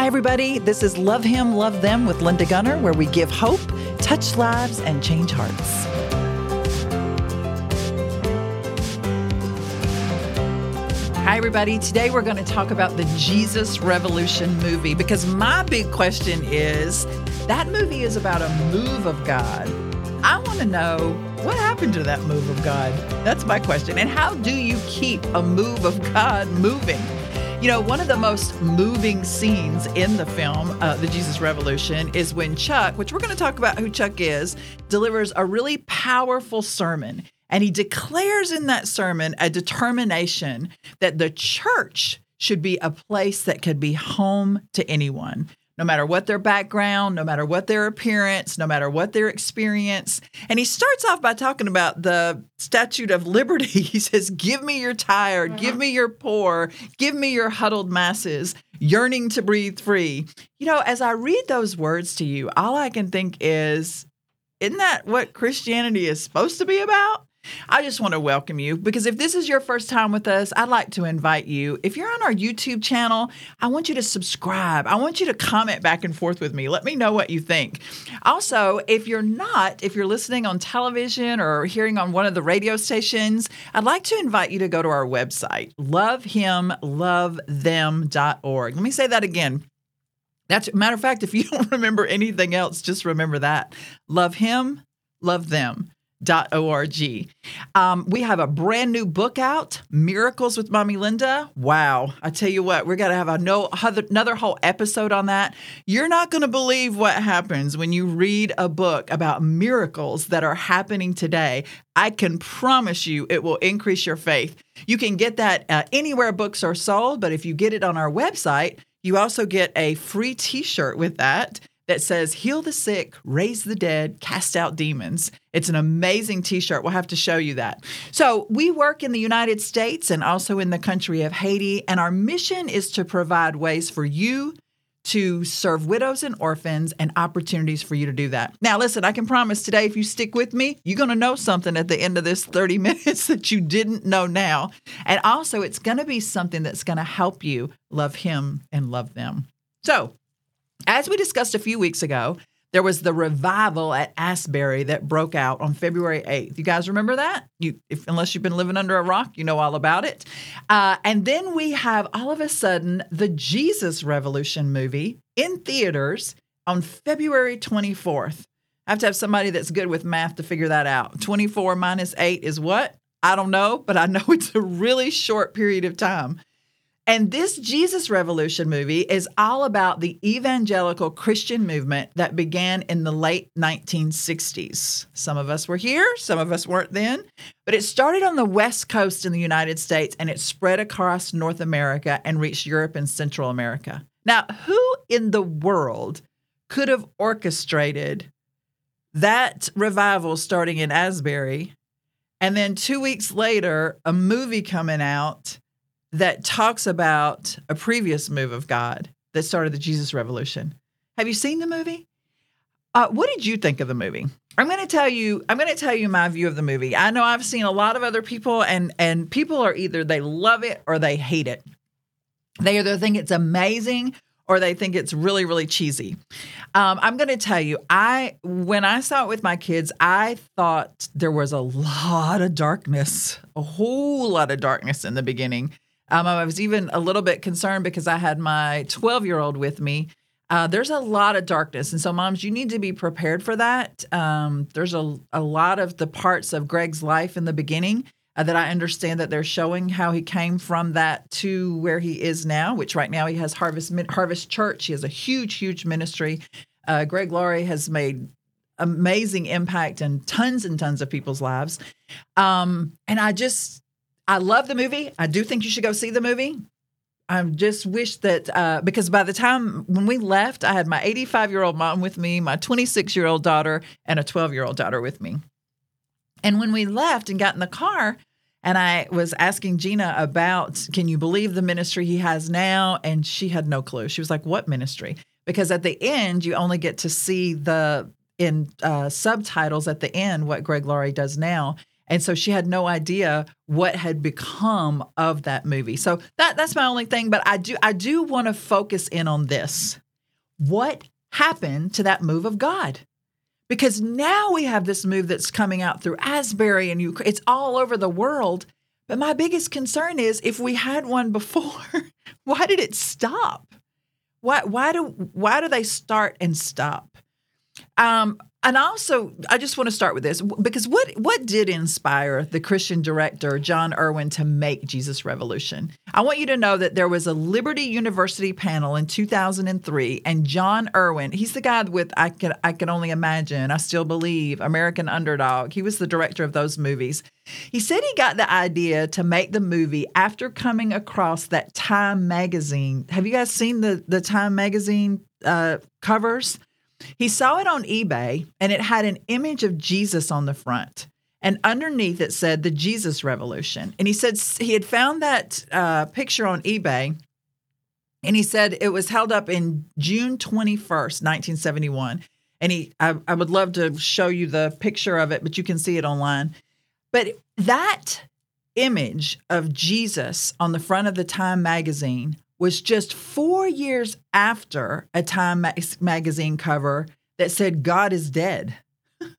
Hi, everybody. This is Love Him, Love Them with Linda Gunter, where we give hope, touch lives, and change hearts. Hi, everybody. Today we're going to talk about the Jesus Revolution movie because my big question is that movie is about a move of God. I want to know what happened to that move of God. That's my question. And how do you keep a move of God moving? You know, one of the most moving scenes in the film, uh, The Jesus Revolution, is when Chuck, which we're going to talk about who Chuck is, delivers a really powerful sermon. And he declares in that sermon a determination that the church should be a place that could be home to anyone no matter what their background, no matter what their appearance, no matter what their experience. And he starts off by talking about the statute of liberty. He says, Give me your tired, give me your poor, give me your huddled masses, yearning to breathe free. You know, as I read those words to you, all I can think is, isn't that what Christianity is supposed to be about? I just want to welcome you because if this is your first time with us, I'd like to invite you. If you're on our YouTube channel, I want you to subscribe. I want you to comment back and forth with me. Let me know what you think. Also, if you're not, if you're listening on television or hearing on one of the radio stations, I'd like to invite you to go to our website, lovehimlovethem.org. Let me say that again. That's matter of fact, if you don't remember anything else, just remember that. Love him, love them org. Um, we have a brand new book out, Miracles with Mommy Linda. Wow. I tell you what, we're going to have a no, another whole episode on that. You're not going to believe what happens when you read a book about miracles that are happening today. I can promise you it will increase your faith. You can get that uh, anywhere books are sold, but if you get it on our website, you also get a free t shirt with that that says heal the sick, raise the dead, cast out demons. It's an amazing t shirt. We'll have to show you that. So, we work in the United States and also in the country of Haiti, and our mission is to provide ways for you to serve widows and orphans and opportunities for you to do that. Now, listen, I can promise today, if you stick with me, you're going to know something at the end of this 30 minutes that you didn't know now. And also, it's going to be something that's going to help you love Him and love them. So, as we discussed a few weeks ago, there was the revival at Asbury that broke out on February 8th. You guys remember that? You, if, unless you've been living under a rock, you know all about it. Uh, and then we have all of a sudden the Jesus Revolution movie in theaters on February 24th. I have to have somebody that's good with math to figure that out. 24 minus 8 is what? I don't know, but I know it's a really short period of time. And this Jesus Revolution movie is all about the evangelical Christian movement that began in the late 1960s. Some of us were here, some of us weren't then, but it started on the West Coast in the United States and it spread across North America and reached Europe and Central America. Now, who in the world could have orchestrated that revival starting in Asbury and then two weeks later, a movie coming out? That talks about a previous move of God that started the Jesus Revolution. Have you seen the movie? Uh, what did you think of the movie? I'm going to tell you. I'm going to tell you my view of the movie. I know I've seen a lot of other people, and and people are either they love it or they hate it. They either think it's amazing or they think it's really really cheesy. Um, I'm going to tell you. I when I saw it with my kids, I thought there was a lot of darkness, a whole lot of darkness in the beginning. Um, I was even a little bit concerned because I had my 12 year old with me. Uh, there's a lot of darkness. And so, moms, you need to be prepared for that. Um, there's a, a lot of the parts of Greg's life in the beginning uh, that I understand that they're showing how he came from that to where he is now, which right now he has Harvest, Harvest Church. He has a huge, huge ministry. Uh, Greg Laurie has made amazing impact in tons and tons of people's lives. Um, and I just, I love the movie. I do think you should go see the movie. I just wish that uh, because by the time when we left, I had my 85 year old mom with me, my 26 year old daughter, and a 12 year old daughter with me. And when we left and got in the car, and I was asking Gina about, can you believe the ministry he has now? And she had no clue. She was like, what ministry? Because at the end, you only get to see the in uh, subtitles at the end what Greg Laurie does now. And so she had no idea what had become of that movie. So that that's my only thing, but I do I do want to focus in on this. What happened to that move of God? Because now we have this move that's coming out through Asbury and Ukraine. It's all over the world. But my biggest concern is if we had one before, why did it stop? Why why do why do they start and stop? Um, and also, I just want to start with this because what what did inspire the Christian director Jon Erwin to make Jesus Revolution? I want you to know that there was a Liberty University panel in 2003, and Jon Erwin, he's the guy with I can I can only imagine, I still believe, American Underdog. He was the director of those movies. He said he got the idea to make the movie after coming across that Time magazine. Have you guys seen the the Time magazine uh, covers? He saw it on eBay and it had an image of Jesus on the front. And underneath it said the Jesus Revolution. And he said he had found that uh, picture on eBay. And he said it was held up in June 21st, 1971. And he, I, I would love to show you the picture of it, but you can see it online. But that image of Jesus on the front of the Time magazine was just four years after a Time magazine cover that said, God is dead. and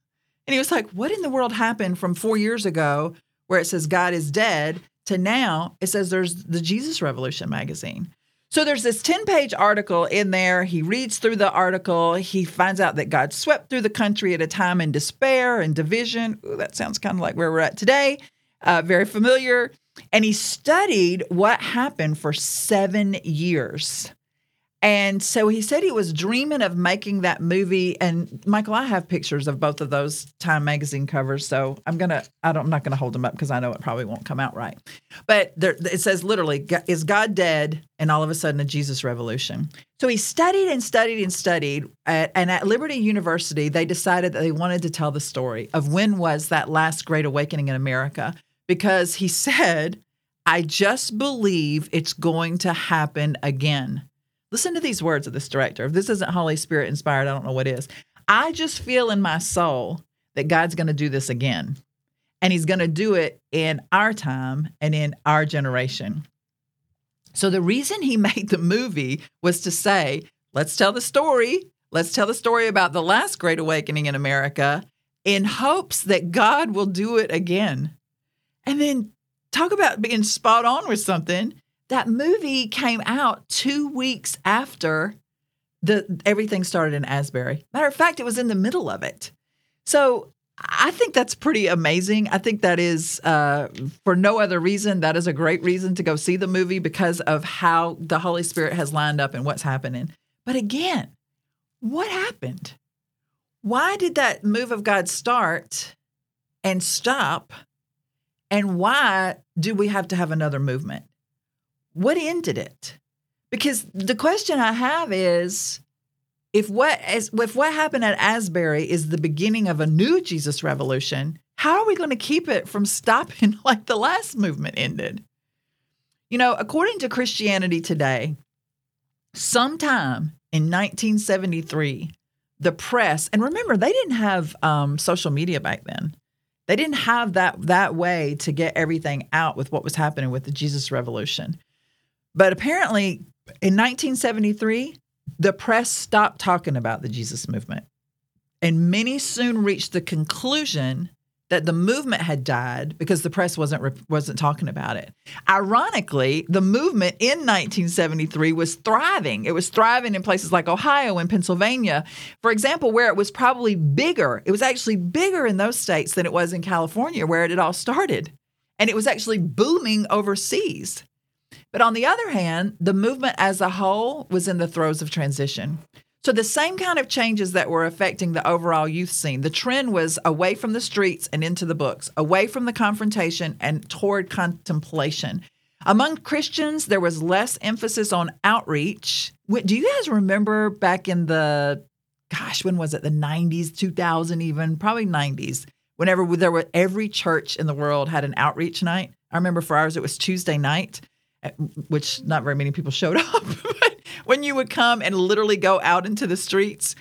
he was like, What in the world happened from four years ago where it says God is dead to now it says there's the Jesus Revolution magazine? So there's this 10 page article in there. He reads through the article. He finds out that God swept through the country at a time in despair and division. Ooh, that sounds kind of like where we're at today. Uh, very familiar. And he studied what happened for seven years. And so he said he was dreaming of making that movie. And Michael, I have pictures of both of those Time magazine covers. So I'm gonna, I don't, I'm not gonna hold them up because I know it probably won't come out right. But there, it says literally, "Is God dead?" And all of a sudden, a Jesus revolution. So he studied and studied and studied. At, and at Liberty University, they decided that they wanted to tell the story of when was that last great awakening in America because he said, I just believe it's going to happen again. Listen to these words of this director. If this isn't Holy Spirit inspired, I don't know what is. I just feel in my soul that God's going to do this again. And he's going to do it in our time and in our generation. So the reason he made the movie was to say, let's tell the story. Let's tell the story about the last great awakening in America in hopes that God will do it again. And then talk about being spot on with something. That movie came out two weeks after the everything started in Asbury. Matter of fact, it was in the middle of it. So I think that's pretty amazing. I think that is, uh, for no other reason, that is a great reason to go see the movie because of how the Holy Spirit has lined up and what's happening. But again, what happened? Why did that move of God start and stop and why do we have to have another movement? What ended it? Because the question I have is if what if what happened at Asbury is the beginning of a new Jesus revolution, how are we going to keep it from stopping like the last movement ended? You know, according to Christianity Today, sometime in 1973, the press, and remember, they didn't have um, social media back then. They didn't have that that way to get everything out with what was happening with the Jesus Revolution. But apparently in 1973, the press stopped talking about the Jesus movement. And many soon reached the conclusion that the movement had died because the press wasn't wasn't talking about it. Ironically, the movement in 1973 was thriving. It was thriving in places like Ohio and Pennsylvania, for example, where it was probably bigger. It was actually bigger in those states than it was in California, where it had all started, and it was actually booming overseas. But on the other hand, the movement as a whole was in the throes of transition. So, the same kind of changes that were affecting the overall youth scene, the trend was away from the streets and into the books, away from the confrontation and toward contemplation. Among Christians, there was less emphasis on outreach. Do you guys remember back in the, gosh, when was it? The 90s, 2000 even, probably 90s, whenever there were every church in the world had an outreach night. I remember for ours, it was Tuesday night, eh, which not very many people showed up when you would come and literally go out into the streets.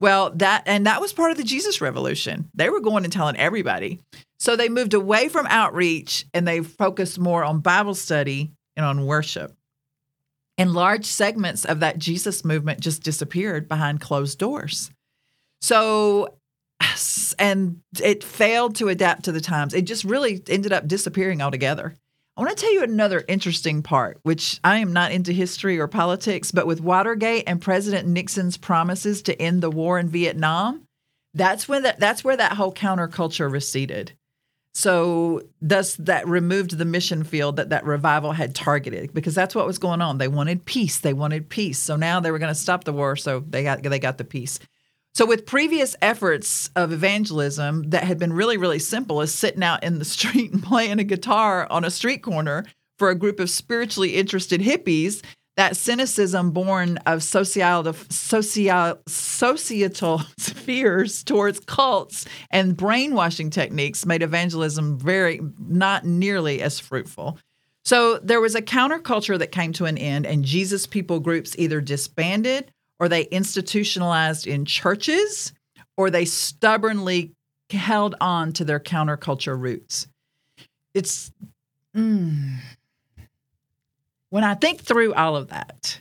Well, that and that was part of the Jesus revolution. They were going and telling everybody. So they moved away from outreach and they focused more on Bible study and on worship. And large segments of that Jesus movement just disappeared behind closed doors. So, and it failed to adapt to the times. It just really ended up disappearing altogether. I want to tell you another interesting part, which I am not into history or politics, but with Watergate and President Nixon's promises to end the war in Vietnam, that's when that that's where that whole counterculture receded. So thus that removed the mission field that that revival had targeted because that's what was going on. They wanted peace. They wanted peace. So now they were going to stop the war. So they got they got the peace. So with previous efforts of evangelism that had been really really simple, as sitting out in the street and playing a guitar on a street corner for a group of spiritually interested hippies, that cynicism born of social, social, societal fears towards cults and brainwashing techniques made evangelism very not nearly as fruitful. So there was a counterculture that came to an end, and Jesus people groups either disbanded or they institutionalized in churches or they stubbornly held on to their counterculture roots. It's. Mm, when I think through all of that,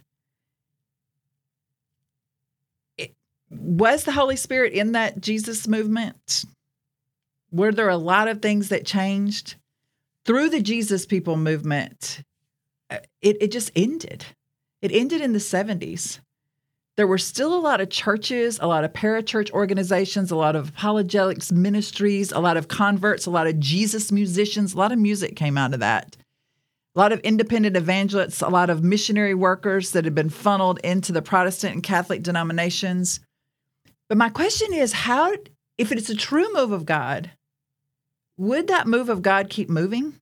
it, was the Holy Spirit in that Jesus movement? Were there a lot of things that changed? Through the Jesus People movement, uh, it, it just ended. It ended in the 70s. There were still a lot of churches, a lot of parachurch organizations, a lot of apologetics ministries, a lot of converts, a lot of Jesus musicians. A lot of music came out of that a lot of independent evangelists, a lot of missionary workers that had been funneled into the Protestant and Catholic denominations. But my question is how, if it's a true move of God, would that move of God keep moving?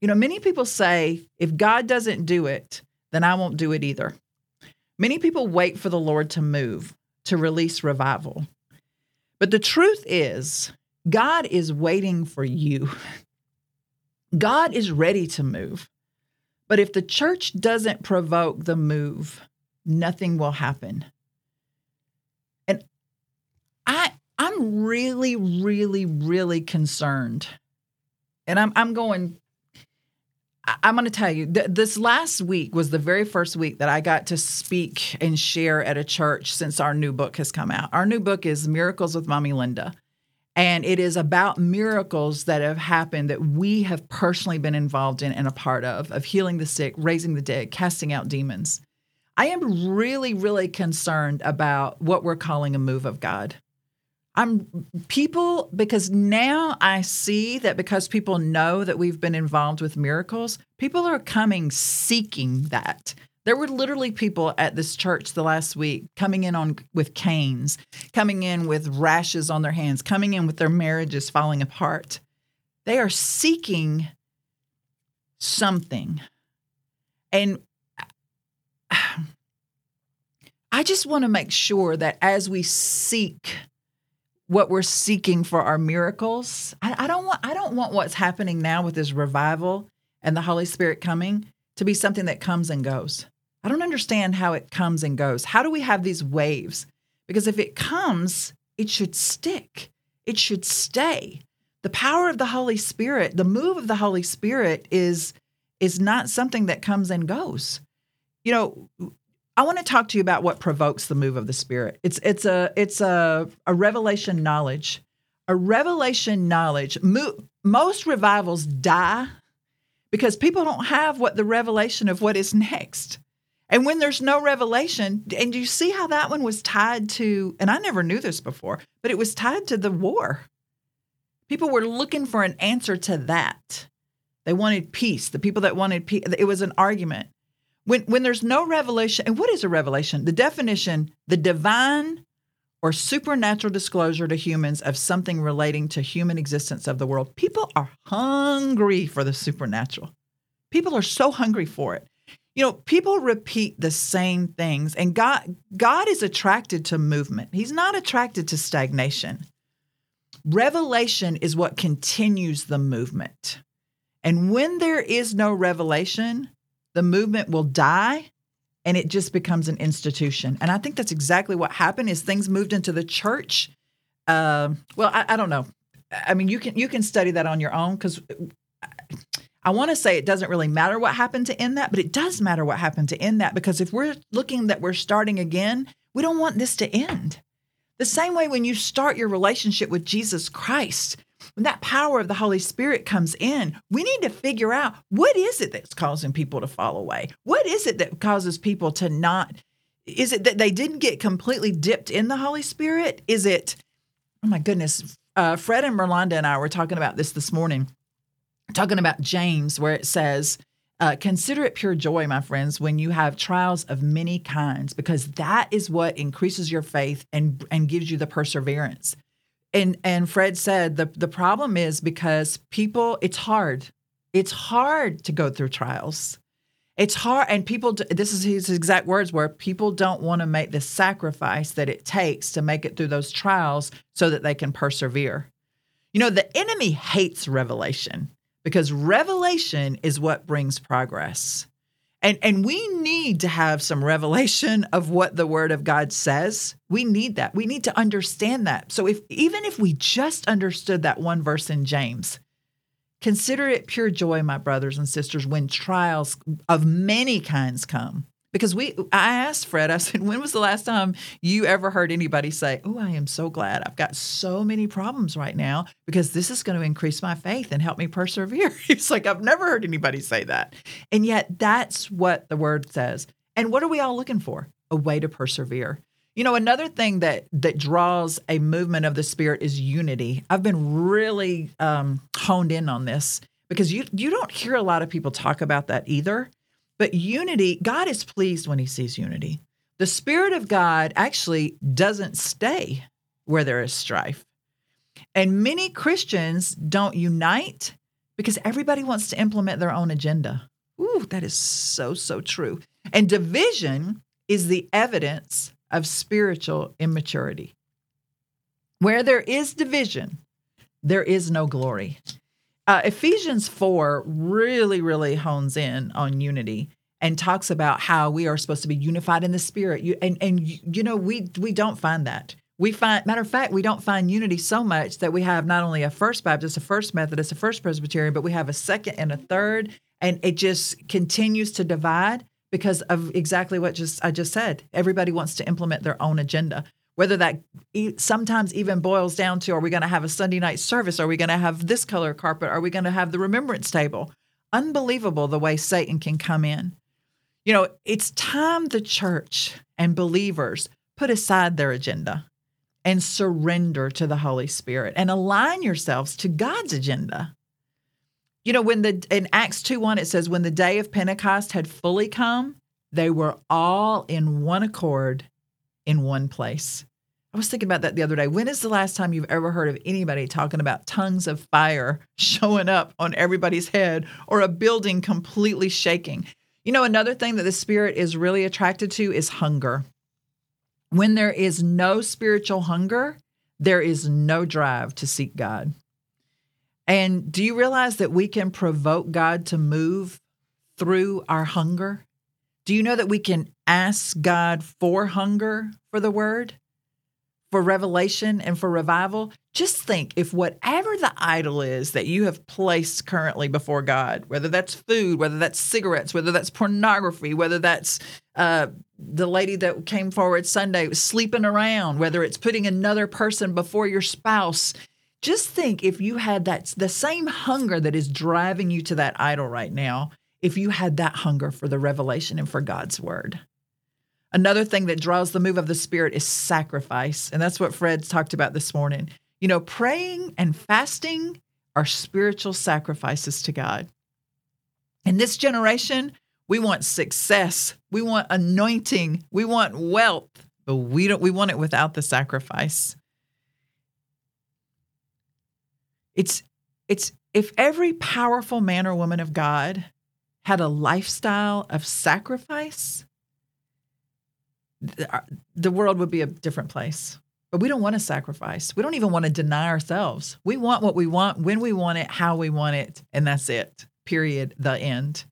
You know, many people say, if God doesn't do it, then I won't do it either. Many people wait for the Lord to move, to release revival. But the truth is, God is waiting for you God is ready to move. But if the church doesn't provoke the move, nothing will happen. And I I'm really really really concerned. And I'm I'm going I'm going to tell you th- this last week was the very first week that I got to speak and share at a church since our new book has come out. Our new book is Miracles with Mommy Linda. And it is about miracles that have happened that we have personally been involved in and a part of, of healing the sick, raising the dead, casting out demons. I am really, really concerned about what we're calling a move of God. I'm people because now I see that because people know that we've been involved with miracles, people are coming seeking that. There were literally people at this church the last week coming in on with canes, coming in with rashes on their hands, coming in with their marriages falling apart. They are seeking something. And I just want to make sure that as we seek what we're seeking for our miracles, I, I, don't want I don't want what's happening now with this revival and the Holy Spirit coming to be something that comes and goes. I don't understand how it comes and goes. How do we have these waves? Because if it comes, it should stick, it should stay. The power of the Holy Spirit, the move of the Holy Spirit is is not something that comes and goes. You know, I want to talk to you about what provokes the move of the Spirit. It's it's a it's a a revelation knowledge. A revelation knowledge. Most revivals die because people don't have what the revelation of what is next. And when there's no revelation, and you see how that one was tied to, and I never knew this before, but it was tied to the war. People were looking for an answer to that. They wanted peace. The people that wanted peace, it was an argument. When, when there's no revelation, and what is a revelation? The definition, the divine or supernatural disclosure to humans of something relating to human existence of the world. People are hungry for the supernatural. People are so hungry for it you know people repeat the same things and god god is attracted to movement he's not attracted to stagnation revelation is what continues the movement and when there is no revelation the movement will die and it just becomes an institution and i think that's exactly what happened is things moved into the church uh, well, I, I don't know. I mean, you can you can study that on your own because I want to say it doesn't really matter what happened to end that, but it does matter what happened to end that because if we're looking that we're starting again, we don't want this to end. The same way when you start your relationship with Jesus Christ, when that power of the Holy Spirit comes in, we need to figure out what is it that's causing people to fall away? What is it that causes people to not? Is it that they didn't get completely dipped in the Holy Spirit? Is it, oh my goodness, uh, Fred and Merlanda and I were talking about this this morning, talking about James, where it says, uh, Consider it pure joy, my friends, when you have trials of many kinds, because that is what increases your faith and, and gives you the perseverance and and Fred said the the problem is because people it's hard. It's hard to go through trials. It's hard and people this is his exact words where people don't want to make the sacrifice that it takes to make it through those trials so that they can persevere. You know, the enemy hates revelation because revelation is what brings progress. And and we need to have some revelation of what the word of God says. We need that. We need to understand that. So if even if we just understood that one verse in James, consider it pure joy, my brothers and sisters, when trials of many kinds come because we I asked Fred, I said, when was the last time you ever heard anybody say, Oh, I am so glad I've got so many problems right now because this is going to increase my faith and help me persevere. He's like, I've never heard anybody say that. And yet that's what the word says. And what are we all looking for? A way to persevere. You know, another thing that that draws a movement of the spirit is unity. I've been really um, honed in on this because you you don't hear a lot of people talk about that either. But unity, God is pleased when he sees unity. The Spirit of God actually doesn't stay where there is strife. And many Christians don't unite because everybody wants to implement their own agenda. Ooh, that is so, so true. And division is the evidence of spiritual immaturity. Where there is division, there is no glory. Uh, Ephesians 4 really, really hones in on unity and talks about how we are supposed to be unified in the spirit. You, and and you know we we don't find that. We find matter of fact we don't find unity so much that we have not only a first Baptist, a first Methodist, a first Presbyterian, but we have a second and a third, and it just continues to divide because of exactly what just I just said. Everybody wants to implement their own agenda whether that sometimes even boils down to are we going to have a Sunday night service? Are we going to have this color carpet? Are we going to have the remembrance table? Unbelievable the way Satan can come in. You know, it's time the church and believers put aside their agenda and surrender to the Holy Spirit and align yourselves to God's agenda. You know, when the in Acts 2 1, it says, when the day of Pentecost had fully come, they were all in one accord in one place. I was thinking about that the other day. When is the last time you've ever heard of anybody talking about tongues of fire showing up on everybody's head or a building completely shaking? You know, another thing that the spirit is really attracted to is hunger. When there is no spiritual hunger, there is no drive to seek God. And do you realize that we can provoke God to move through our hunger? Do you know that we can ask God for hunger for the word? for revelation and for revival, just think if whatever the idol is that you have placed currently before God, whether that's food, whether that's cigarettes, whether that's pornography, whether that's uh, the lady that came forward Sunday sleeping around, whether it's putting another person before your spouse, just think if you had that the same hunger that is driving you to that idol right now, if you had that hunger for the revelation and for God's word. Another thing that draws the move of the Spirit is sacrifice. And that's what Fred's talked about this morning. You know, praying and fasting are spiritual sacrifices to God. In this generation, we want success, we want anointing, we want wealth, but we don't we want it without the sacrifice. It's it's if every powerful man or woman of God had a lifestyle of sacrifice, uh, the world would be a different place. But we don't want to sacrifice. We don't even want to deny ourselves. We want what we want, when we want it, how we want it, and that's it. Period. The end.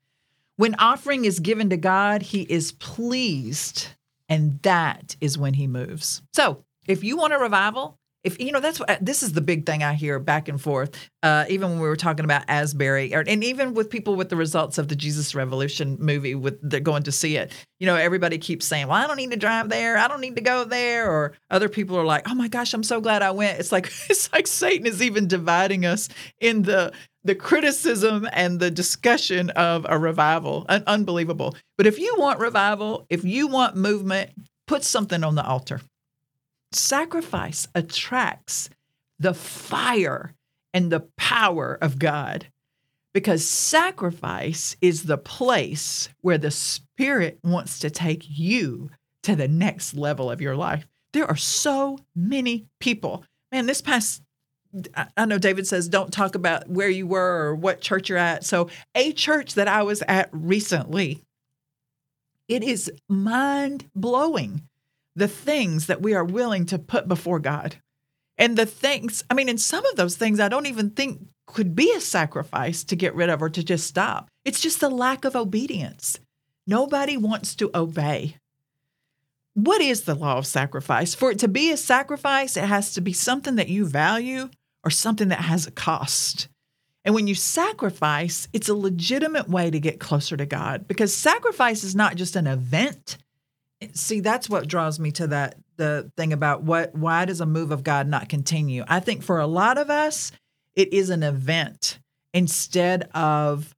When offering is given to God, He is pleased, and that is when He moves. So if you want a revival, if you know that's what this is the big thing I hear back and forth. Uh, even when we were talking about Asbury, or, and even with people with the results of the Jesus Revolution movie, with they're going to see it. You know, everybody keeps saying, "Well, I don't need to drive there. I don't need to go there," or other people are like, "Oh my gosh, I'm so glad I went." It's like it's like Satan is even dividing us in the the criticism and the discussion of a revival. Un- unbelievable. But if you want revival, if you want movement, put something on the altar sacrifice attracts the fire and the power of God because sacrifice is the place where the Spirit wants to take you to the next level of your life. There are so many people. Man, this past, I know David says don't talk about where you were or what church you're at. So, a church that I was at recently, it is mind blowing the things that we are willing to put before God. And the things, I mean, in some of those things, I don't even think could be a sacrifice to get rid of or to just stop. It's just the lack of obedience. Nobody wants to obey. What is the law of sacrifice? For it to be a sacrifice, it has to be something that you value or something that has a cost. And when you sacrifice, it's a legitimate way to get closer to God because sacrifice is not just an event, see that's what draws me to that the thing about what why does a move of god not continue? I think for a lot of us it is an event instead of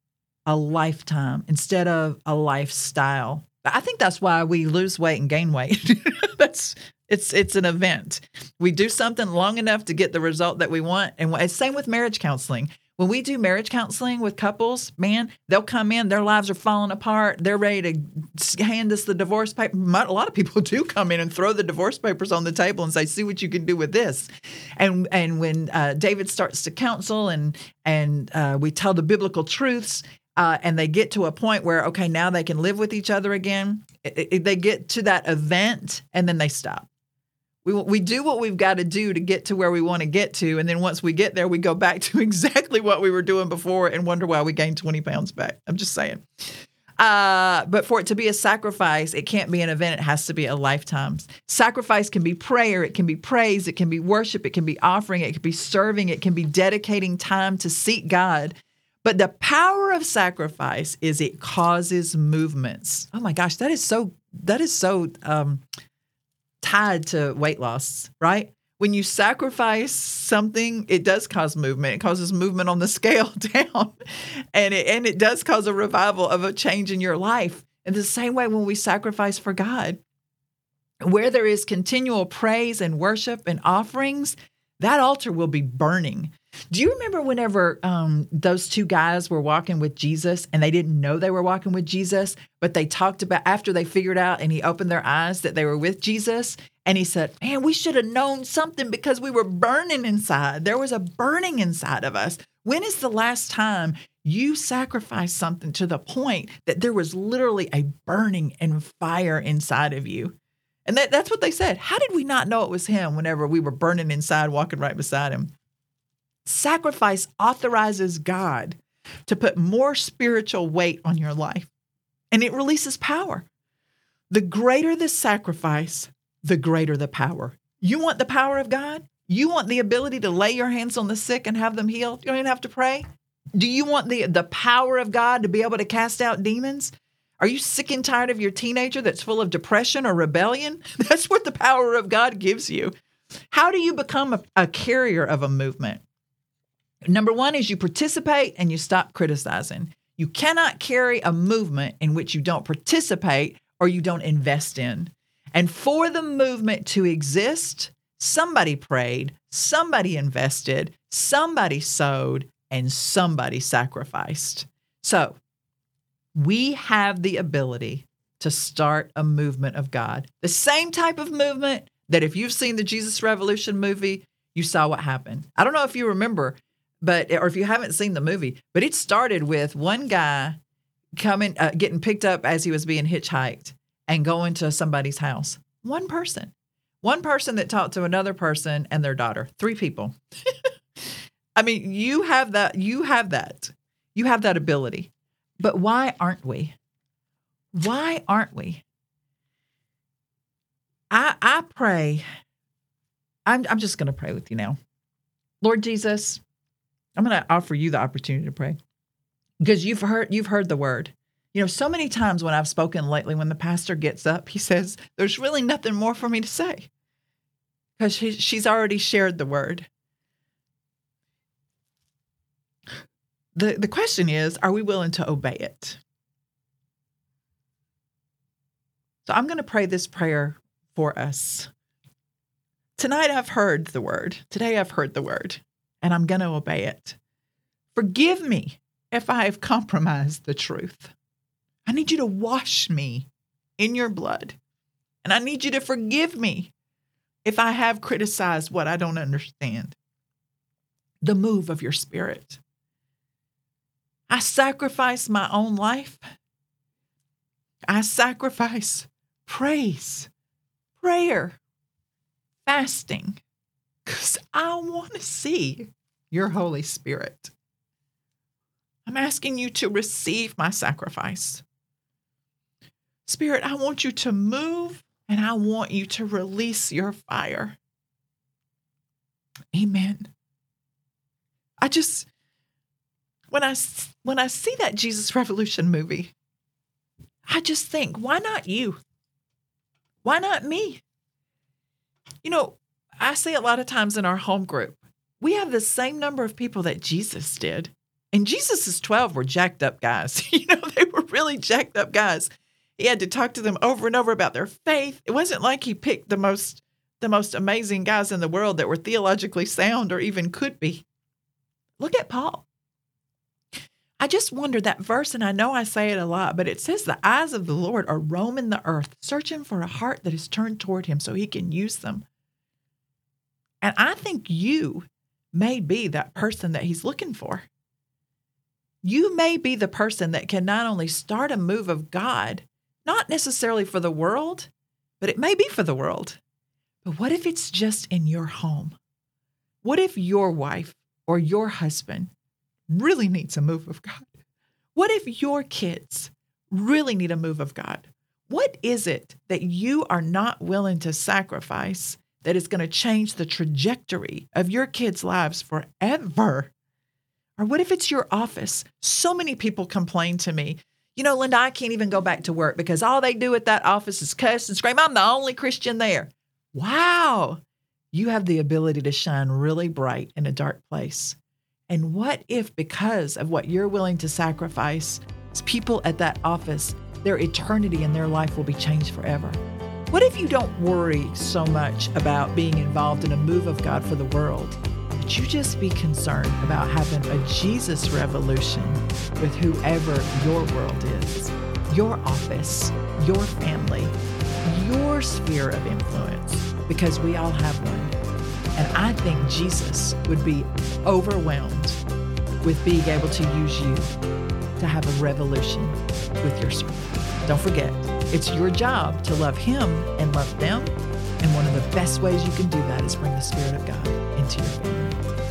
a lifetime instead of a lifestyle. I think that's why we lose weight and gain weight. That's it's it's an event. We do something long enough to get the result that we want and same with marriage counseling when we do marriage counseling with couples, man, they'll come in, their lives are falling apart. They're ready to hand us the divorce paper. A lot of people do come in and throw the divorce papers on the table and say, "See what you can do with this." And and when uh, David starts to counsel and and uh, we tell the biblical truths, uh, and they get to a point where okay, now they can live with each other again. It, it, they get to that event and then they stop we, we do what we've got to do to get to where we want to get to. And then once we get there, we go back to exactly what we were doing before and wonder why we gained 20 pounds back. I'm just saying. Uh, but for it to be a sacrifice, it can't be an event. It has to be a lifetime. Sacrifice can be prayer, it can be praise, it can be worship, it can be offering, it can be serving, it can be dedicating time to seek God. But the power of sacrifice is it causes movements. Oh my gosh, that is so that is so um, tied to weight loss, right? When you sacrifice something, it does cause movement. It causes movement on the scale down. and it and it does cause a revival of a change in your life. In the same way when we sacrifice for God, where there is continual praise and worship and offerings, that altar will be burning. Do you remember whenever um, those two guys were walking with Jesus and they didn't know they were walking with Jesus, but they talked about after they figured out and he opened their eyes that they were with Jesus? And he said, Man, we should have known something because we were burning inside. There was a burning inside of us. When is the last time you sacrificed something to the point that there was literally a burning and fire inside of you? And that, that's what they said. How did we not know it was him whenever we were burning inside, walking right beside him? Sacrifice authorizes God to put more spiritual weight on your life, and it releases power. The greater the sacrifice, the greater the power. You want the power of God? You want the ability to lay your hands on the sick and have them healed? You don't even have to pray. Do you want the, the power of God to be able to cast out demons? Are you sick and tired of your teenager that's full of depression or rebellion? That's what the power of God gives you. How do you become a, a carrier of a movement? Number one is you participate and you stop criticizing. You cannot carry a movement in which you don't participate or you don't invest in. And for the movement to exist, somebody prayed, somebody invested, somebody sowed, and somebody sacrificed. So we have the ability to start a movement of God. The same type of movement that if you've seen the Jesus Revolution movie, you saw what happened. I don't know if you remember, but or if you haven't seen the movie, but it started with one guy coming, uh, getting picked up as he was being hitchhiked and going to somebody's house. One person, one person that talked to another person and their daughter. Three people. I mean, you have that. You have that. You have that ability. But why aren't we? Why aren't we? I I pray I'm, I'm just going to pray with you now. Lord Jesus, I'm going to offer you the opportunity to pray because you've heard you've heard the word. You know, so many times when I've spoken lately, when the pastor gets up, he says, "There's really nothing more for me to say," because she, she's already shared the word. the The question is, are we willing to obey it? So I'm going to pray this prayer for us. Tonight I've heard the word. Today I've heard the word, and I'm going to obey it. Forgive me if I have compromised the truth. I need you to wash me in your blood. And I need you to forgive me if I have criticized what I don't understand. The move of your spirit. I sacrifice my own life. I sacrifice praise, prayer, fasting, because I want to see your Holy Spirit. I'm asking you to receive my sacrifice. Spirit, I want you to move and I want you to release your fire. Amen. I just when I when I see that Jesus Revolution movie, I just think, why not you? Why not me? You know, I say a lot of times in our home group, we have the same number of people that Jesus did. And Jesus's 12 were jacked up guys. You know, they were really jacked up guys. He had to talk to them over and over about their faith. It wasn't like he picked the most the most amazing guys in the world that were theologically sound or even could be. Look at Paul. I just wonder that verse, and I know I say it a lot, but it says the eyes of the Lord are roaming the earth, searching for a heart that is turned toward him so he can use them. And I think you may be that person that he's looking for you may be the person that can not only start a move of God, not necessarily for the world, but it may be for the world. But what if it's just in your home? What if your wife or your husband really needs a move of God? What if your kids really need a move of God? What is it that you are not willing to sacrifice that is going to change the trajectory of your kids' lives forever? Or what if it's your office? So many people complain to me, you know, Linda, I can't even go back to work because all they do at that office is cuss and scream. I'm the only Christian there. Wow. You have the ability to shine really bright in a dark place. And what if, because of what you're willing to sacrifice, people at that office, their eternity and their life will be changed forever? What if you don't worry so much about being involved in a move of God for the world? But you just be concerned about having a Jesus revolution with whoever your world is, your office, your family, your sphere of influence? Because we all have one. And I think Jesus would be overwhelmed with being able to use you to have a revolution with your circle. Don't forget, it's your job to love Him and love them. And one of the best ways you can do that is bring the Spirit of God into your family.